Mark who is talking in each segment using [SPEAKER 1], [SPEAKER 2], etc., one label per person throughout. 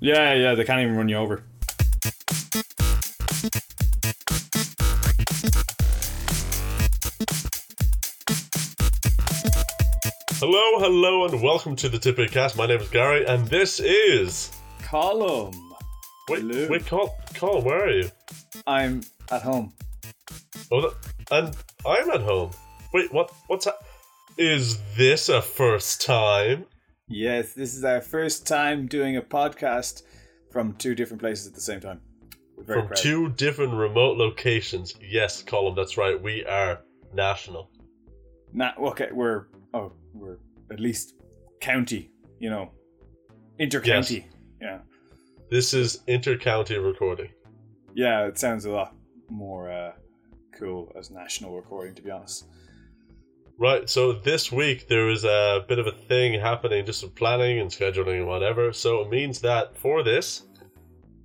[SPEAKER 1] Yeah, yeah, they can't even run you over.
[SPEAKER 2] Hello, hello, and welcome to the Tidbit Cast. My name is Gary, and this is.
[SPEAKER 1] Column.
[SPEAKER 2] Wait,
[SPEAKER 1] Hello.
[SPEAKER 2] wait, Col- Colin, where are you?
[SPEAKER 1] I'm at home.
[SPEAKER 2] Oh, th- and I'm at home. Wait, what? What's that? Is this a first time?
[SPEAKER 1] Yes, this is our first time doing a podcast from two different places at the same time. We're very
[SPEAKER 2] From
[SPEAKER 1] proud.
[SPEAKER 2] two different remote locations. Yes, Colin, that's right. We are national.
[SPEAKER 1] Nah, okay, we're oh, we're at least county. You know, intercounty. Yeah,
[SPEAKER 2] This is inter-county recording.
[SPEAKER 1] yeah. It sounds a lot more uh, cool as national recording, to be honest.
[SPEAKER 2] Right, so this week there is a bit of a thing happening, just some planning and scheduling and whatever. So it means that for this,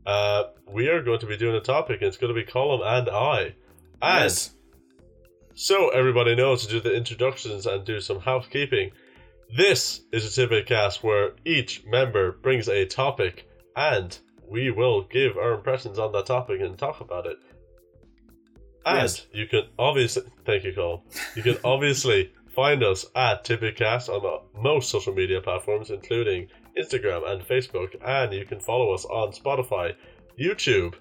[SPEAKER 2] uh, we are going to be doing a topic, and it's going to be Colin and I. And
[SPEAKER 1] yes.
[SPEAKER 2] so everybody knows to do the introductions and do some housekeeping. This is a Tidbit Cast where each member brings a topic, and we will give our impressions on that topic and talk about it. And
[SPEAKER 1] Yes.
[SPEAKER 2] you can obviously, thank you, Cole. You can obviously find us at Tidbitcast on most social media platforms, including Instagram and Facebook, and you can follow us on Spotify, YouTube.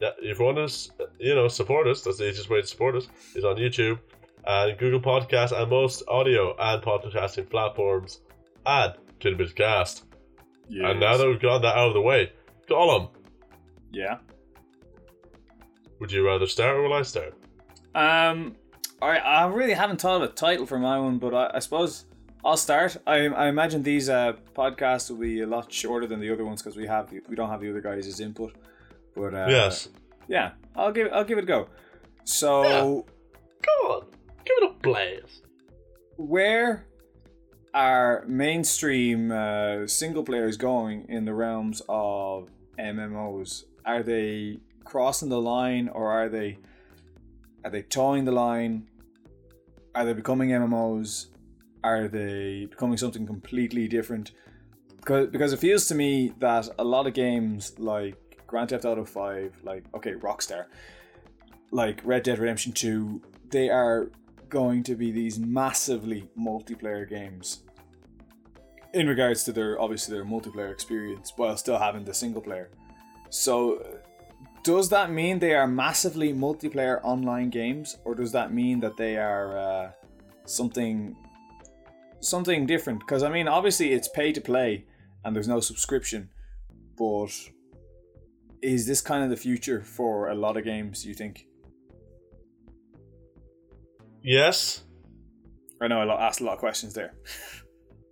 [SPEAKER 2] Yeah, if you want to, you know, support us, that's the easiest way to support us is on YouTube and Google Podcasts and most audio and podcasting platforms. Add Tidbitcast. And now that we've got that out of the way, Colin,
[SPEAKER 1] yeah.
[SPEAKER 2] Would you rather start or will I start?
[SPEAKER 1] Um, I I really haven't thought of a title for my one, but I, I suppose I'll start. I I imagine these uh podcasts will be a lot shorter than the other ones because we have we don't have the other guys' input. But uh,
[SPEAKER 2] yes.
[SPEAKER 1] yeah, I'll give I'll give it a go. So
[SPEAKER 2] Come on, give it a blaze.
[SPEAKER 1] where are mainstream uh, single players going in the realms of MMOs? Are they crossing the line, or are they are they toeing the line? Are they becoming MMOs? Are they becoming something completely different? Because because it feels to me that a lot of games like Grand Theft Auto Five, like okay, Rockstar, like Red Dead Redemption Two, they are going to be these massively multiplayer games in regards to their obviously their multiplayer experience while still having the single player so does that mean they are massively multiplayer online games or does that mean that they are uh, something something different because i mean obviously it's pay to play and there's no subscription but is this kind of the future for a lot of games you think
[SPEAKER 2] Yes.
[SPEAKER 1] i know i asked a lot of questions there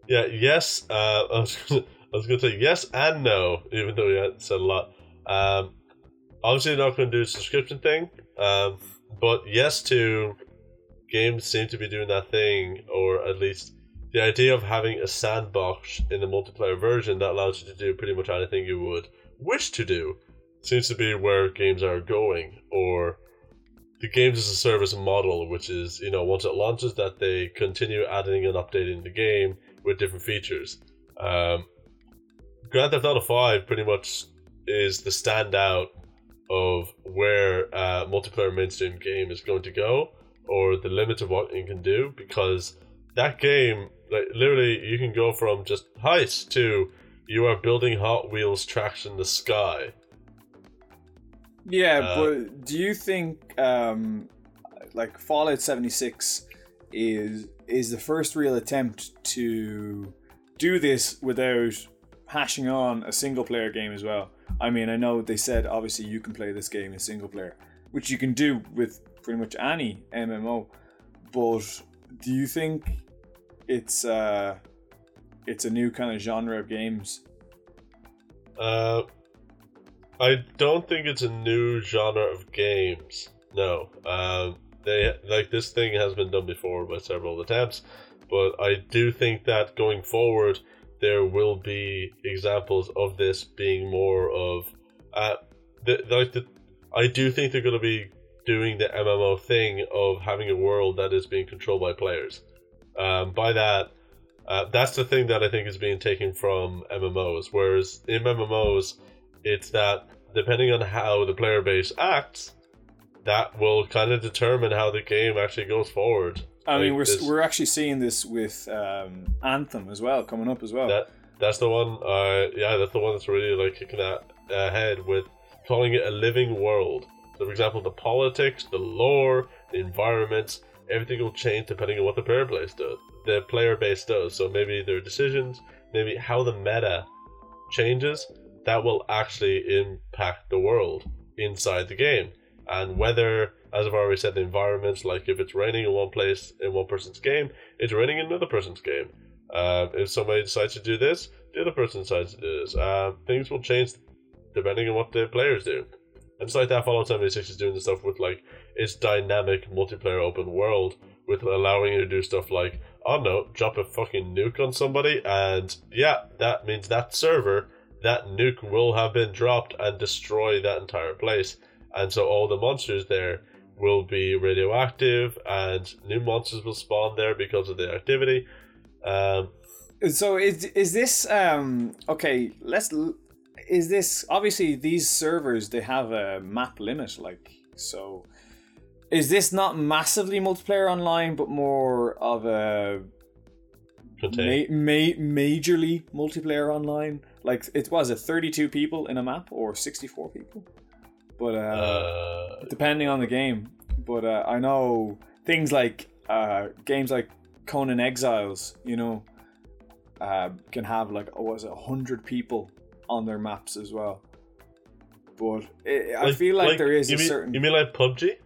[SPEAKER 2] Yeah. Yes. Uh, I was. Gonna, I was going to say yes and no, even though we said a lot. Um, obviously, not going to do a subscription thing. Um, but yes to games seem to be doing that thing, or at least the idea of having a sandbox in the multiplayer version that allows you to do pretty much anything you would wish to do seems to be where games are going, or the games as a service model, which is you know once it launches that they continue adding and updating the game with different features. Um, Grand Theft Auto Five pretty much is the standout of where uh, multiplayer mainstream game is going to go, or the limit of what it can do, because that game, like literally, you can go from just heist to you are building Hot Wheels tracks in the sky.
[SPEAKER 1] Yeah,
[SPEAKER 2] Uh,
[SPEAKER 1] but do you think um, like Fallout 76 is is the first real attempt to do this without hashing on a single player game as well? I mean, I know they said obviously you can play this game in single player, which you can do with pretty much any MMO. But do you think it's uh it's a new kind of genre of games?
[SPEAKER 2] Uh, I don't think it's a new genre of games. No. Um, they like this thing has been done before by several attempts, but I do think that going forward there will be examples of this being more of uh, the, like the, I do think they're going to be doing the MMO thing of having a world that is being controlled by players. Um, by that, Uh, that's the thing that I think is being taken from MMOs. Whereas in MMOs, it's that depending on how the player base acts, that will kind of determine how the game actually goes forward.
[SPEAKER 1] I
[SPEAKER 2] Like
[SPEAKER 1] mean, we're,
[SPEAKER 2] this-
[SPEAKER 1] we're actually seeing this with um, Anthem as well, coming up as well.
[SPEAKER 2] That that's the one. Uh, yeah, that's the one that's really like kicking that ahead with calling it a living world. So, for example, the politics, the lore, the environments, everything will change depending on what the player base does. The player base does. So maybe their decisions, maybe how the meta changes, that will actually impact the world inside the game. And whether, as I've already said, the environments, like if it's raining in one place in one person's game, it's raining in another person's game. Um, if somebody decides to do this, the other person decides to do this. Um, things will change depending on what the players do. And just like that, Fallout 76 is doing the stuff with like its dynamic multiplayer open world, with allowing you to do stuff like, oh no, drop a fucking nuke on somebody, and yeah, that means that server, that nuke will have been dropped and destroy that entire place. And so all the monsters there will be radioactive, and new monsters will spawn there because of the activity. Um,
[SPEAKER 1] So is is this um okay? Let's is this obviously these servers they have a map limit like so. Is this not massively multiplayer online, but more of a ma- ma- majorly multiplayer online? Like it was it thirty two people in a map or sixty four people? But uh,
[SPEAKER 2] Uh,
[SPEAKER 1] depending on the game. But uh, I know things like uh, games like Conan Exiles, you know, uh, can have like oh, was it hundred people on their maps as well. But it, I feel like, there is
[SPEAKER 2] you
[SPEAKER 1] a
[SPEAKER 2] mean,
[SPEAKER 1] certain
[SPEAKER 2] You mean like PUBG?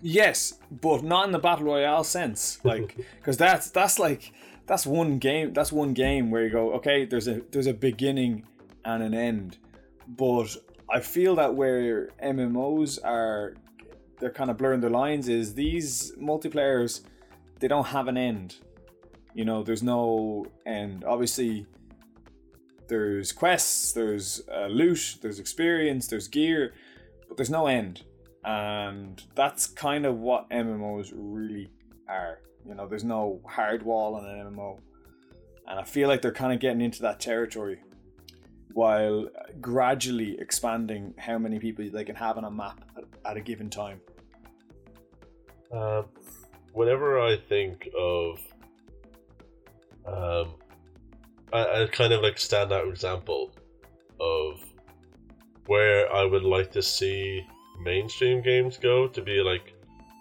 [SPEAKER 1] yes, but not in the battle royale sense, like because that's that's like that's one game. That's one game where you go, okay, there's a there's a beginning and an end, but I feel that where MMOs are, they're kind of blurring their lines. Is these multiplayers, they don't have an end. You know, there's no end. Obviously, there's quests, there's uh, loot, there's experience, there's gear, but there's no end. And that's kind of what MMOs really are. You know, there's no hard wall on an MMO. And I feel like they're kind of getting into that territory while gradually expanding how many people they can have on a map at, a given time.
[SPEAKER 2] Um, whenever I think of um, a, a kind of like standout example of where I would like to see mainstream games go to be like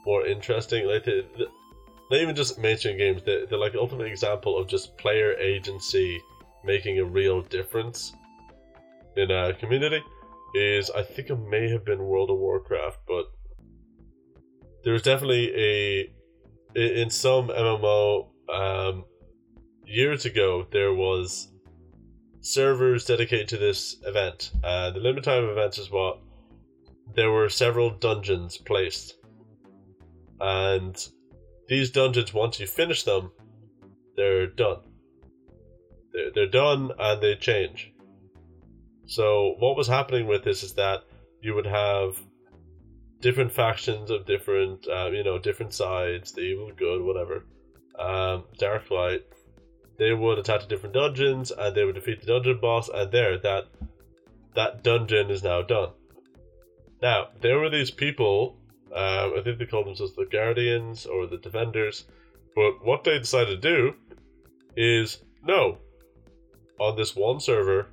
[SPEAKER 2] more interesting, like not even just mainstream games, they're, they're like ultimate example of just player agency making a real difference in a community. Is I think it may have been World of Warcraft, but there's definitely a in some MMO um, years ago there was servers dedicated to this event. Uh, the limit time events is what there were several dungeons placed, and these dungeons once you finish them, they're done. They're, they're done and they change. So what was happening with this is that you would have different factions of different, uh, you know, different sides, the evil, good, whatever. Um, dark light. They would attack to different dungeons, and they would defeat the dungeon boss. And there, that that dungeon is now done. Now there were these people. Um, I think they called themselves the guardians or the defenders. But what they decided to do is no. On this one server,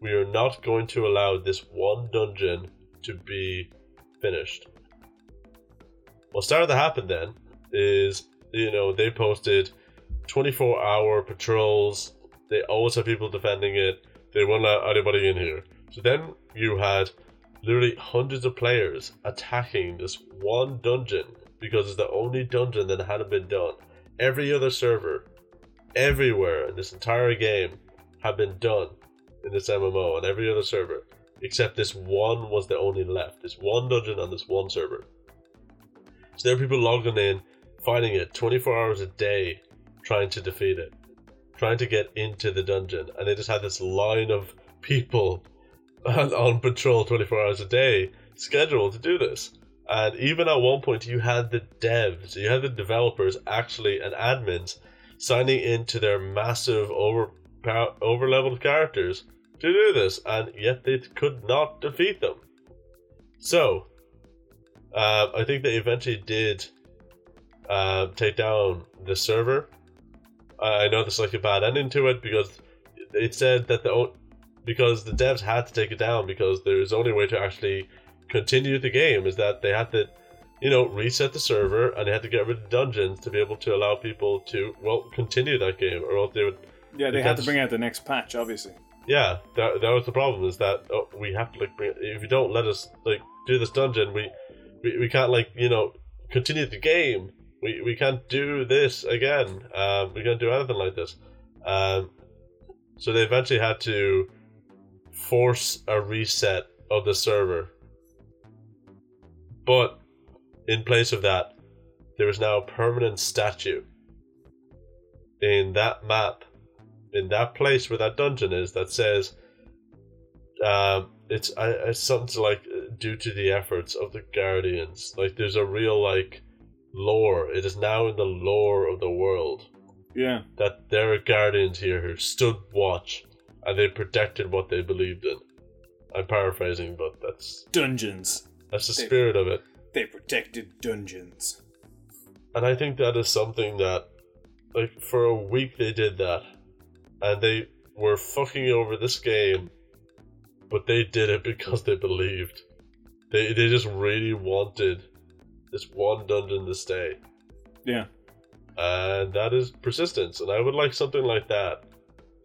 [SPEAKER 2] we are not going to allow this one dungeon to be finished. What started to happen then is, you know, they posted 24 hour patrols, they always have people defending it, they won't let anybody in here. So then you had literally hundreds of players attacking this one dungeon because it's the only dungeon that hadn't been done. Every other server, everywhere in this entire game, had been done in this MMO on every other server, except this one was the only left. This one dungeon on this one server. So there are people logging in, fighting it 24 hours a day, trying to defeat it, trying to get into the dungeon, and they just had this line of people on, on patrol 24 hours a day scheduled to do this. And even at one point, you had the devs, you had the developers actually and admins signing into their massive over over leveled characters to do this, and yet they could not defeat them. So, uh, I think they eventually did uh, take down the server. I know there's like a bad ending to it because it said that the because the devs had to take it down because there's only way to actually continue the game is that they had to you know reset the server and they had to get rid of dungeons to be able to allow people to well continue that game or else they would
[SPEAKER 1] yeah they had to bring out the next patch obviously.
[SPEAKER 2] Yeah that, that was the problem is that oh, we have to like bring if you don't let us like do this dungeon we we, we can't like you know continue the game. We, we can't do this again. Um, we can't do anything like this. Um, so they eventually had to force a reset of the server. But in place of that, there is now a permanent statue in that map, in that place where that dungeon is, that says um, it's, it's something like due to the efforts of the Guardians. Like there's a real like lore. It is now in the lore of the world.
[SPEAKER 1] Yeah.
[SPEAKER 2] That there are guardians here who stood watch and they protected what they believed in. I'm paraphrasing, but that's
[SPEAKER 1] dungeons.
[SPEAKER 2] That's the they, spirit of it.
[SPEAKER 1] They protected dungeons.
[SPEAKER 2] And I think that is something that like for a week they did that. And they were fucking over this game, but they did it because they believed. They they just really wanted this one dungeon to stay.
[SPEAKER 1] Yeah
[SPEAKER 2] and that is persistence. And I would like something like that.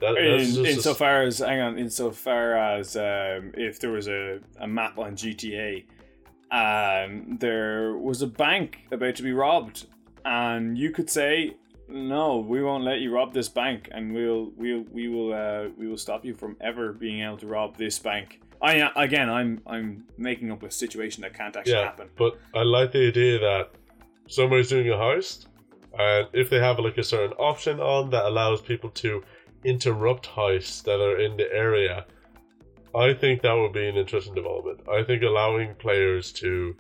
[SPEAKER 1] That, in, insofar as hang on, insofar as um, if there was a, a map on GTA, and there was a bank about to be robbed, and you could say, "No, we won't let you rob this bank, and we'll we'll we will uh, we will stop you from ever being able to rob this bank." I again, I'm I'm making up a situation that can't actually yeah, happen.
[SPEAKER 2] But I like the idea that somebody's doing a heist and if they have like a certain option on that allows people to interrupt heists that are in the area, I think that would be an interesting development. I think allowing players to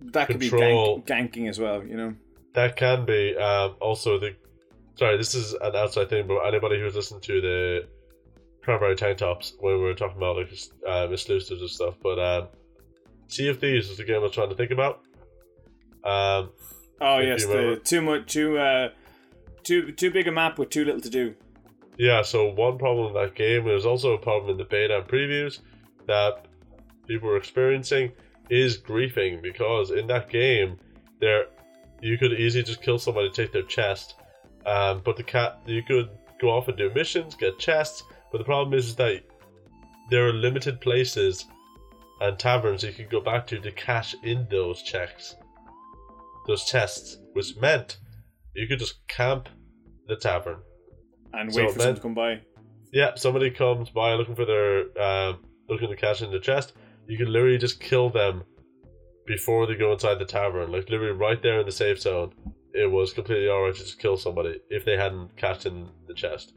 [SPEAKER 1] that could control, be gank, ganking as well. You know,
[SPEAKER 2] that can be um, also the. Sorry, this is an outside thing, but anybody who's listened to the Cranberry Tank Tops when we were talking about like um, exclusives and stuff, but um, Sea of Thieves is the game I was trying to think about. Um,
[SPEAKER 1] Oh yes, the too much, too, uh, too, too big a map with too little to do.
[SPEAKER 2] Yeah, so one problem in that game, there's also a problem in the beta and previews that people were experiencing is griefing because in that game, there you could easily just kill somebody, take their chest, um, but the cat you could go off and do missions, get chests, but the problem is, is that there are limited places and taverns you can go back to to cash in those checks those chests, which meant you could just camp the tavern
[SPEAKER 1] and so wait for someone to come by.
[SPEAKER 2] Yeah, somebody comes by looking for their um, looking to cash in the chest. You can literally just kill them before they go inside the tavern, like literally right there in the safe zone. It was completely alright to just kill somebody if they hadn't cashed in the chest.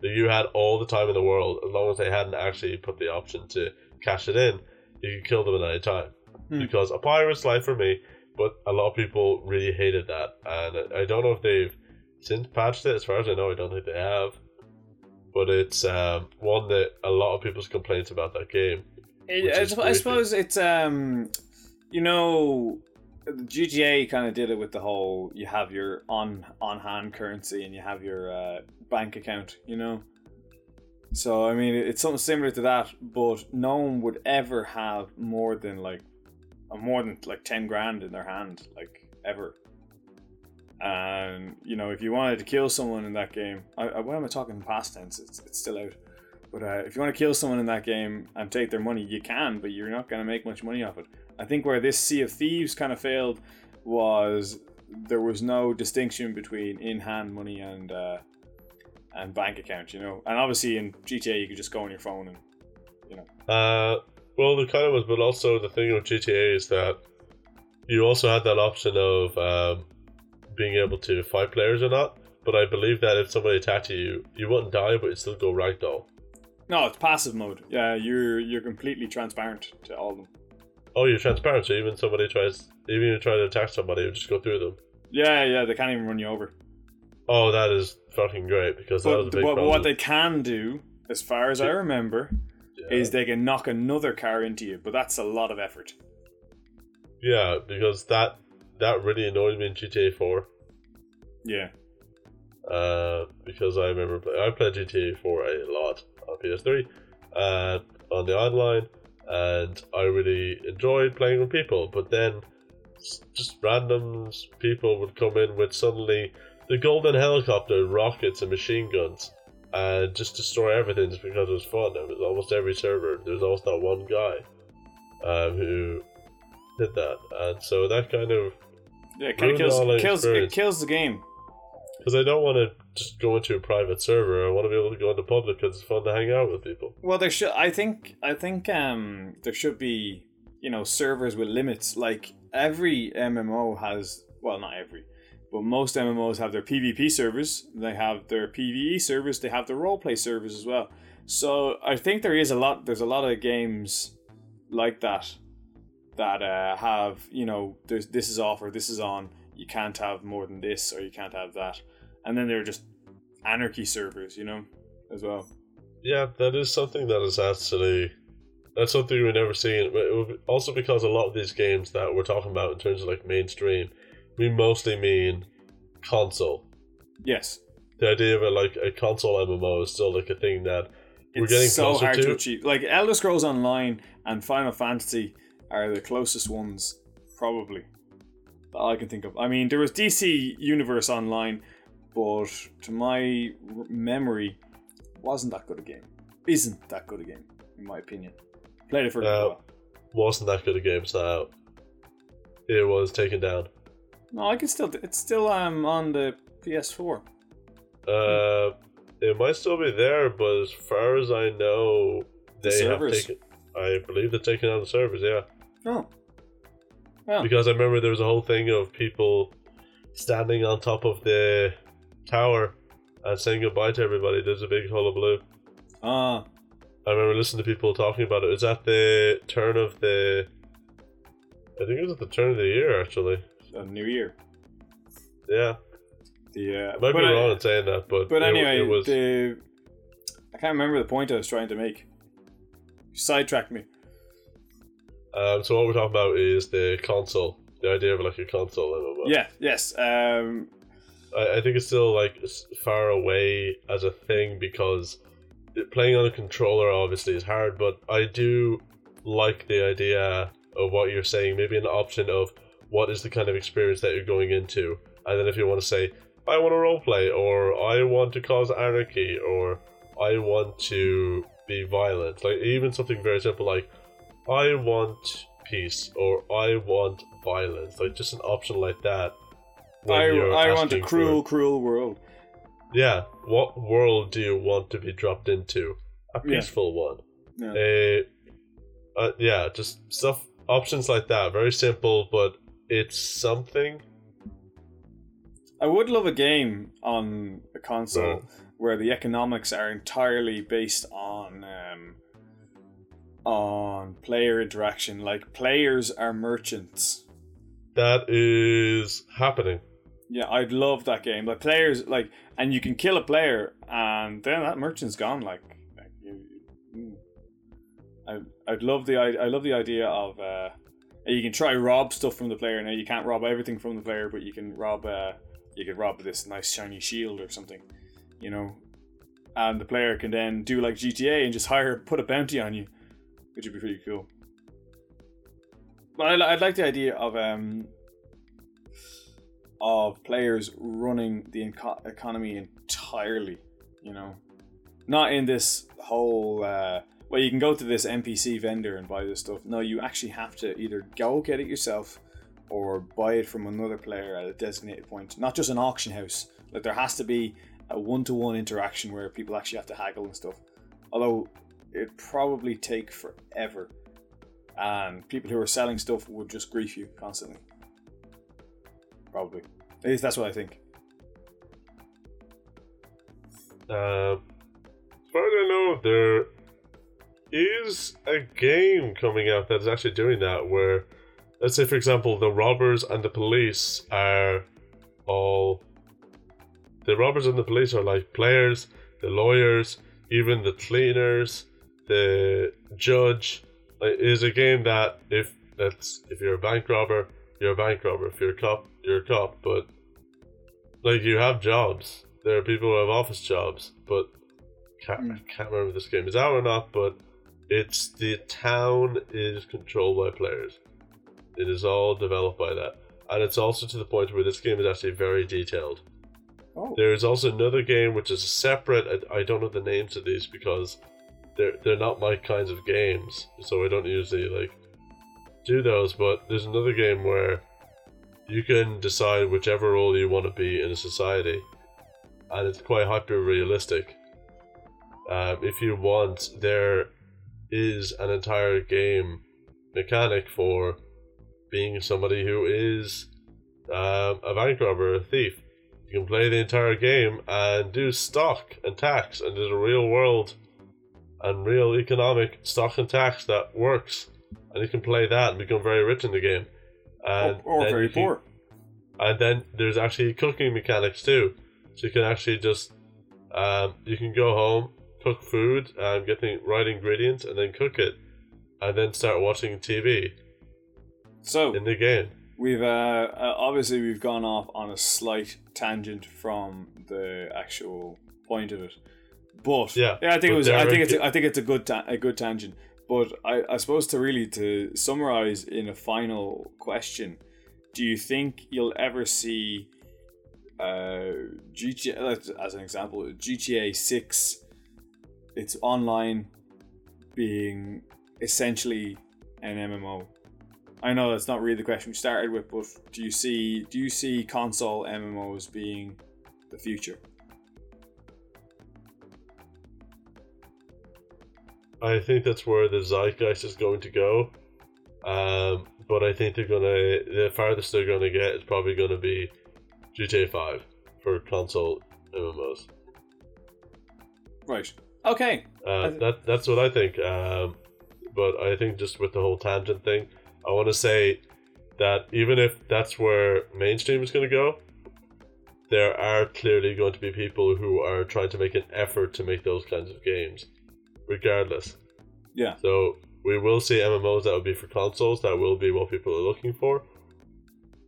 [SPEAKER 2] You had all the time in the world, as long as they hadn't actually put the option to cash it in, you could kill them at any time. Hmm. Because a pirate's life for me but a lot of people really hated that, and I don't know if they've since patched it. As far as I know, I don't think they have. But it's um, one that a lot of people's complaints about that game.
[SPEAKER 1] It, I, I suppose it's um, you know, GTA kind of did it with the whole you have your on on hand currency and you have your uh, bank account, you know. So I mean, it's something similar to that, but no one would ever have more than like more than like 10 grand in their hand, like ever. And, you know, if you wanted to kill someone in that game, I, I, what am I talking past tense? It's, it's still out. But uh, if you want to kill someone in that game and take their money, you can, but you're not going to make much money off it. I think where this Sea of Thieves kind of failed was there was no distinction between in-hand money and uh, and bank account, you know. And obviously in GTA you could just go on your phone and, you know.
[SPEAKER 2] Uh, well, the kind of was, but also the thing with GTA is that you also had that option of um, being able to fight players or not. But I believe that if somebody attacked you, you wouldn't die, but you'd still go right though.
[SPEAKER 1] No, it's passive mode. Yeah, you're you're completely transparent to all of them.
[SPEAKER 2] Oh, you're transparent. So even somebody tries, even if you try to attack somebody, you just go through them.
[SPEAKER 1] Yeah, yeah, they can't even run you over.
[SPEAKER 2] Oh, that is fucking great because that was a big
[SPEAKER 1] but what they can do, as far as I remember,
[SPEAKER 2] yeah.
[SPEAKER 1] is they can knock another car into you, but that's a lot of effort.
[SPEAKER 2] yeah, because that that really annoyed me in GTA Four.
[SPEAKER 1] Yeah.
[SPEAKER 2] Uh, because I remember play- I played GTA 4 a lot on PS3 uh, on the online, and I really enjoyed playing with people. But then, just random people would come in with suddenly the golden helicopter, rockets, and machine guns, and just destroy everything just because it was fun. It was almost every server. There was always that one guy um, who did that, and so that kind of
[SPEAKER 1] Yeah, it kind of kills, kills, it kills the game.
[SPEAKER 2] Because I don't want to just go into a private server. I want to be able to go into public because it's fun to hang out with people.
[SPEAKER 1] Well, there should. I think. I think. Um, there should be. You know, servers with limits. Like every MMO has. Well, not every, but most MMOs have their PvP servers. They have their PVE servers. They have their roleplay servers as well. So I think there is a lot. There's a lot of games like that that uh, have. You know, there's this is off or this is on. You can't have more than this or you can't have that. And then there are just anarchy servers. You know, as well.
[SPEAKER 2] Yeah, that is something that is actually that's something we've never seen. But it would be- also because a lot of these games that we're talking about in terms of like mainstream, we mostly mean console.
[SPEAKER 1] Yes.
[SPEAKER 2] The idea of a, like a console MMO is still like a thing that we're
[SPEAKER 1] It's
[SPEAKER 2] getting
[SPEAKER 1] so
[SPEAKER 2] closer
[SPEAKER 1] hard to.
[SPEAKER 2] to.
[SPEAKER 1] achieve. Like Elder Scrolls Online and Final Fantasy are the closest ones, probably that I can think of. I mean, there was DC Universe Online, but to my memory, wasn't that good a game. Isn't that good a game, in my opinion. Played it for a
[SPEAKER 2] Uh,
[SPEAKER 1] little while.
[SPEAKER 2] Wasn't that good a game so. It was taken down.
[SPEAKER 1] No, I can still. It's still um on the PS4.
[SPEAKER 2] Uh, it might still be there, but as far as I know,
[SPEAKER 1] The
[SPEAKER 2] they have
[SPEAKER 1] servers.
[SPEAKER 2] taken. I believe they're taking down the servers. Yeah.
[SPEAKER 1] Oh. Well,
[SPEAKER 2] because I remember there was a whole thing of people standing on top of the tower and saying goodbye to everybody. There's a big hullabaloo.
[SPEAKER 1] ah,
[SPEAKER 2] I remember listening to people talking about it. It was at the turn of the. I think it was at the turn of the year, actually.
[SPEAKER 1] a New Year.
[SPEAKER 2] Yeah,
[SPEAKER 1] The uh,
[SPEAKER 2] might
[SPEAKER 1] but
[SPEAKER 2] be
[SPEAKER 1] I-
[SPEAKER 2] wrong in saying that, but
[SPEAKER 1] But
[SPEAKER 2] it-
[SPEAKER 1] anyway,
[SPEAKER 2] it, was.
[SPEAKER 1] the I can't remember the point I was trying to make. You sidetracked me.
[SPEAKER 2] Um, so what we're talking about is the console, the idea of like a console. MMO.
[SPEAKER 1] Yeah. Yes. Um.
[SPEAKER 2] I, I think it's still like far away as a thing because playing on a controller obviously is hard. But I do like the idea of what you're saying. Maybe an option of what is the kind of experience that you're going into, and then if you want to say, I want to roleplay, or I want to cause anarchy, or I want to be violent. Like even something very simple like I want peace or I want violence. Like just an option like that.
[SPEAKER 1] I, I want a
[SPEAKER 2] asking for-
[SPEAKER 1] cruel, cruel world.
[SPEAKER 2] yeah. What world do you want to be dropped into? A
[SPEAKER 1] Yeah.
[SPEAKER 2] peaceful one.
[SPEAKER 1] Yeah.
[SPEAKER 2] A, uh, yeah, just stuff, options like that. Very simple, but it's something.
[SPEAKER 1] I would love a game on a console where the economics are entirely based on um, on player interaction. Like players are merchants.
[SPEAKER 2] That is happening.
[SPEAKER 1] Yeah, I'd love that game. Like players, like, and you can kill a player, and then that merchant's gone. Like, like you, mm. I, I'd love the I, I love the idea of uh, you can try rob stuff from the player. Now you can't rob everything from the player, but you can rob uh, you can rob this nice shiny shield or something, you know, and the player can then do like GTA and just hire put a bounty on you, which would be pretty cool. But I, I'd like the idea of um of players running the enco- economy entirely, you know, not in this whole. Uh, well, you can go to this NPC vendor and buy this stuff. No, you actually have to either go get it yourself or buy it from another player at a designated point. Not just an auction house. Like there has to be a one-to-one interaction where people actually have to haggle and stuff. Although it'd probably take forever, and people who are selling stuff would just grief you constantly. Probably. At least that's what I think.
[SPEAKER 2] Um, as far as I know, there is a game coming out that is actually doing that. Where, let's say, for example, the robbers and the police are all the robbers and the police are like players, the lawyers, even the cleaners, the judge. Like, it is a game that if that's if you're a bank robber, you're a bank robber. If you're a cop, you're a cop. But like you have jobs. There are people who have office jobs, but can't. I can't remember if this game is out or not. But it's the town is controlled by players. It is all developed by that, and it's also to the point where this game is actually very detailed.
[SPEAKER 1] Oh,
[SPEAKER 2] There is also another game which is separate. I, I don't know the names of these because they're they're not my kinds of games, so I don't usually like do those. But there's another game where you can decide whichever role you want to be in a society, and it's quite hyper realistic. Um, if you want, there is an entire game mechanic for being somebody who is um, a bank robber, a thief. You can play the entire game and do stock and tax, and there's a real world and real economic stock and tax that works, and you can play that and become very rich in the game. And
[SPEAKER 1] or, or very
[SPEAKER 2] you can-
[SPEAKER 1] poor.
[SPEAKER 2] and then there's actually cooking mechanics too. So you can actually just um, you can go home, cook food, um, get the right ingredients, and then cook it, and then start watching TV
[SPEAKER 1] So
[SPEAKER 2] in the game.
[SPEAKER 1] we've uh, uh, obviously we've gone off on a slight tangent from the actual point of it, but
[SPEAKER 2] Yeah, yeah
[SPEAKER 1] I think it was. I think it's. A, I think it's a good ta- a good tangent. But I, I suppose to really to summarize in a final question, do you think you'll ever see uh, GTA as an example GTA Six, its online being essentially an MMO? I know that's not really the question we started with, but do you see do you see console MMOs being the future?
[SPEAKER 2] I think that's where the zeitgeist is going to go. Um, but I think they're gonna the farthest they're gonna get is probably gonna be GTA Five for console MMOs.
[SPEAKER 1] Right. Okay.
[SPEAKER 2] Uh,
[SPEAKER 1] th-
[SPEAKER 2] that that's what I think. Um, but I think just with the whole tangent thing, I want to say that even if that's where mainstream is going to go, there are clearly going to be people who are trying to make an effort to make those kinds of games, regardless.
[SPEAKER 1] Yeah.
[SPEAKER 2] So we will see MMOs that will be for consoles. That will be what people are looking for.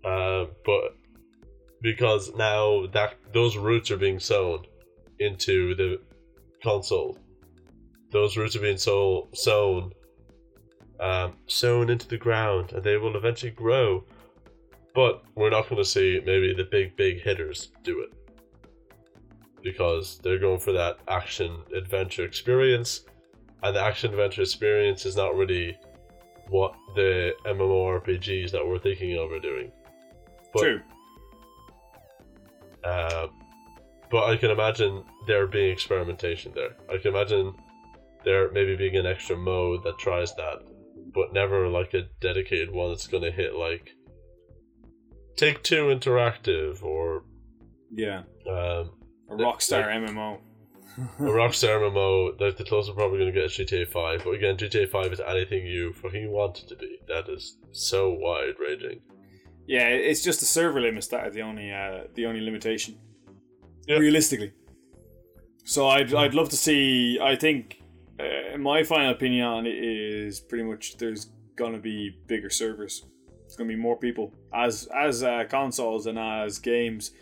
[SPEAKER 2] Uh, but because now that those roots are being sown into the console, those roots are being so sown, um, sown into the ground, and they will eventually grow. But we're not going to see maybe the big big hitters do it because they're going for that action adventure experience and the action adventure experience is not really what the MMORPGs that we're thinking of are doing. But,
[SPEAKER 1] True.
[SPEAKER 2] Uh, but I can imagine there being experimentation there. I can imagine there maybe being an extra mode that tries that, but never like a dedicated one that's going to hit like Take Two Interactive or
[SPEAKER 1] Yeah.
[SPEAKER 2] um,
[SPEAKER 1] A Rockstar MMO.
[SPEAKER 2] a Rockstar MMO, like the closest we're probably going to get is GTA 5. But again, GTA 5 is anything you fucking want it to be. That is so wide ranging.
[SPEAKER 1] Yeah, it's just the server limits that are the only uh, the only limitation.
[SPEAKER 2] Yeah.
[SPEAKER 1] Realistically. So I'd I'd love to see. I think uh, my final opinion on it is pretty much there's gonna be bigger servers. It's gonna be more people as as uh, consoles and as games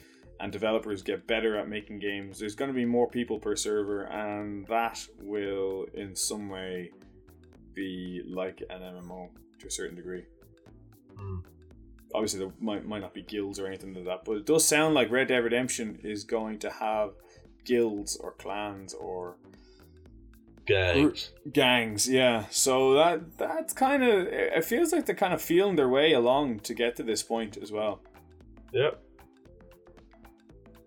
[SPEAKER 1] and developers get better at making games. There's gonna be more people per server, and that will in some way be like an MMO to a certain degree
[SPEAKER 2] Hmm.
[SPEAKER 1] obviously there might, might not be guilds or anything like that, but it does sound like Red Dead Redemption is going to have guilds or clans or
[SPEAKER 2] Gangs.
[SPEAKER 1] gangs. Yeah, so that that's kind of it feels like they're kind of feeling their way along to get to this point as well.
[SPEAKER 2] Yep.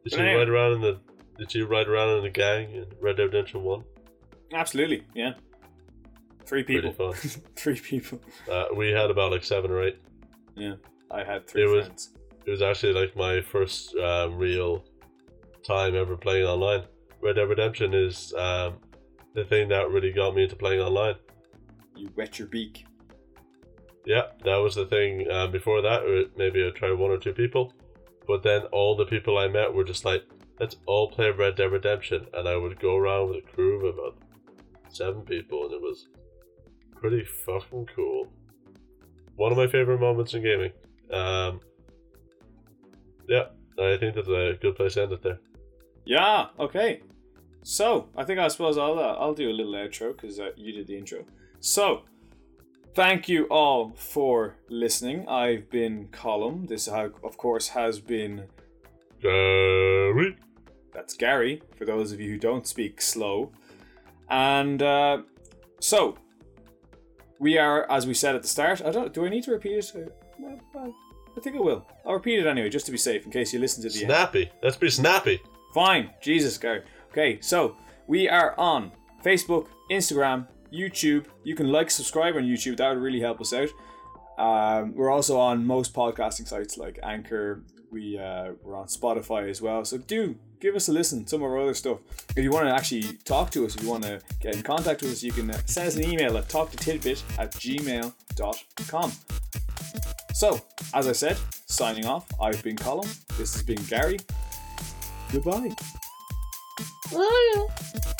[SPEAKER 2] Did you ride around in the Did you ride around in a gang in Red Dead Redemption 1?
[SPEAKER 1] Absolutely, yeah. Three
[SPEAKER 2] Pretty
[SPEAKER 1] people.
[SPEAKER 2] fun.
[SPEAKER 1] three people.
[SPEAKER 2] Uh, we had about like seven or eight.
[SPEAKER 1] Yeah, I had three
[SPEAKER 2] It was-
[SPEAKER 1] friends.
[SPEAKER 2] It was actually like my first uh, real time ever playing online. Red Dead Redemption is um, the thing that really got me into playing online.
[SPEAKER 1] You wet your beak.
[SPEAKER 2] Yeah, that was the thing. Um, before that, uh, maybe I tried one or two people, but then all the people I met were just like, let's all play Red Dead Redemption, and I would go around with a crew of about seven people, and it was pretty fucking cool. One of my favorite moments in gaming. Um, yeah, I think that's a good place to end it there.
[SPEAKER 1] Yeah. Okay. So I think I suppose I'll uh, I'll do a little outro because uh, you did the intro. So thank you all for listening. I've been Colum. This ha- of course has been
[SPEAKER 2] Gary.
[SPEAKER 1] that's Gary. For those of you who don't speak slow, and uh, so we are as we said at the start. I don't. Do I need to repeat it? Uh, I think I will. I'll repeat it anyway, just to be safe, in case you listen to the end.
[SPEAKER 2] Snappy. Let's be snappy.
[SPEAKER 1] Fine. Jesus, Gary. Okay, so we are on Facebook, Instagram, YouTube. You can like, subscribe on YouTube. That would really help us out. Um, we're also on most podcasting sites like Anchor. We uh, we're on Spotify as well. So do give us a listen. Some of our other stuff. If you want to actually talk to us, if you want to get in contact with us, you can send us an email at talktotidbit at gmail.com. So, as I said, signing off. I've been Colin. This has been Gary. Goodbye.
[SPEAKER 3] Yeah.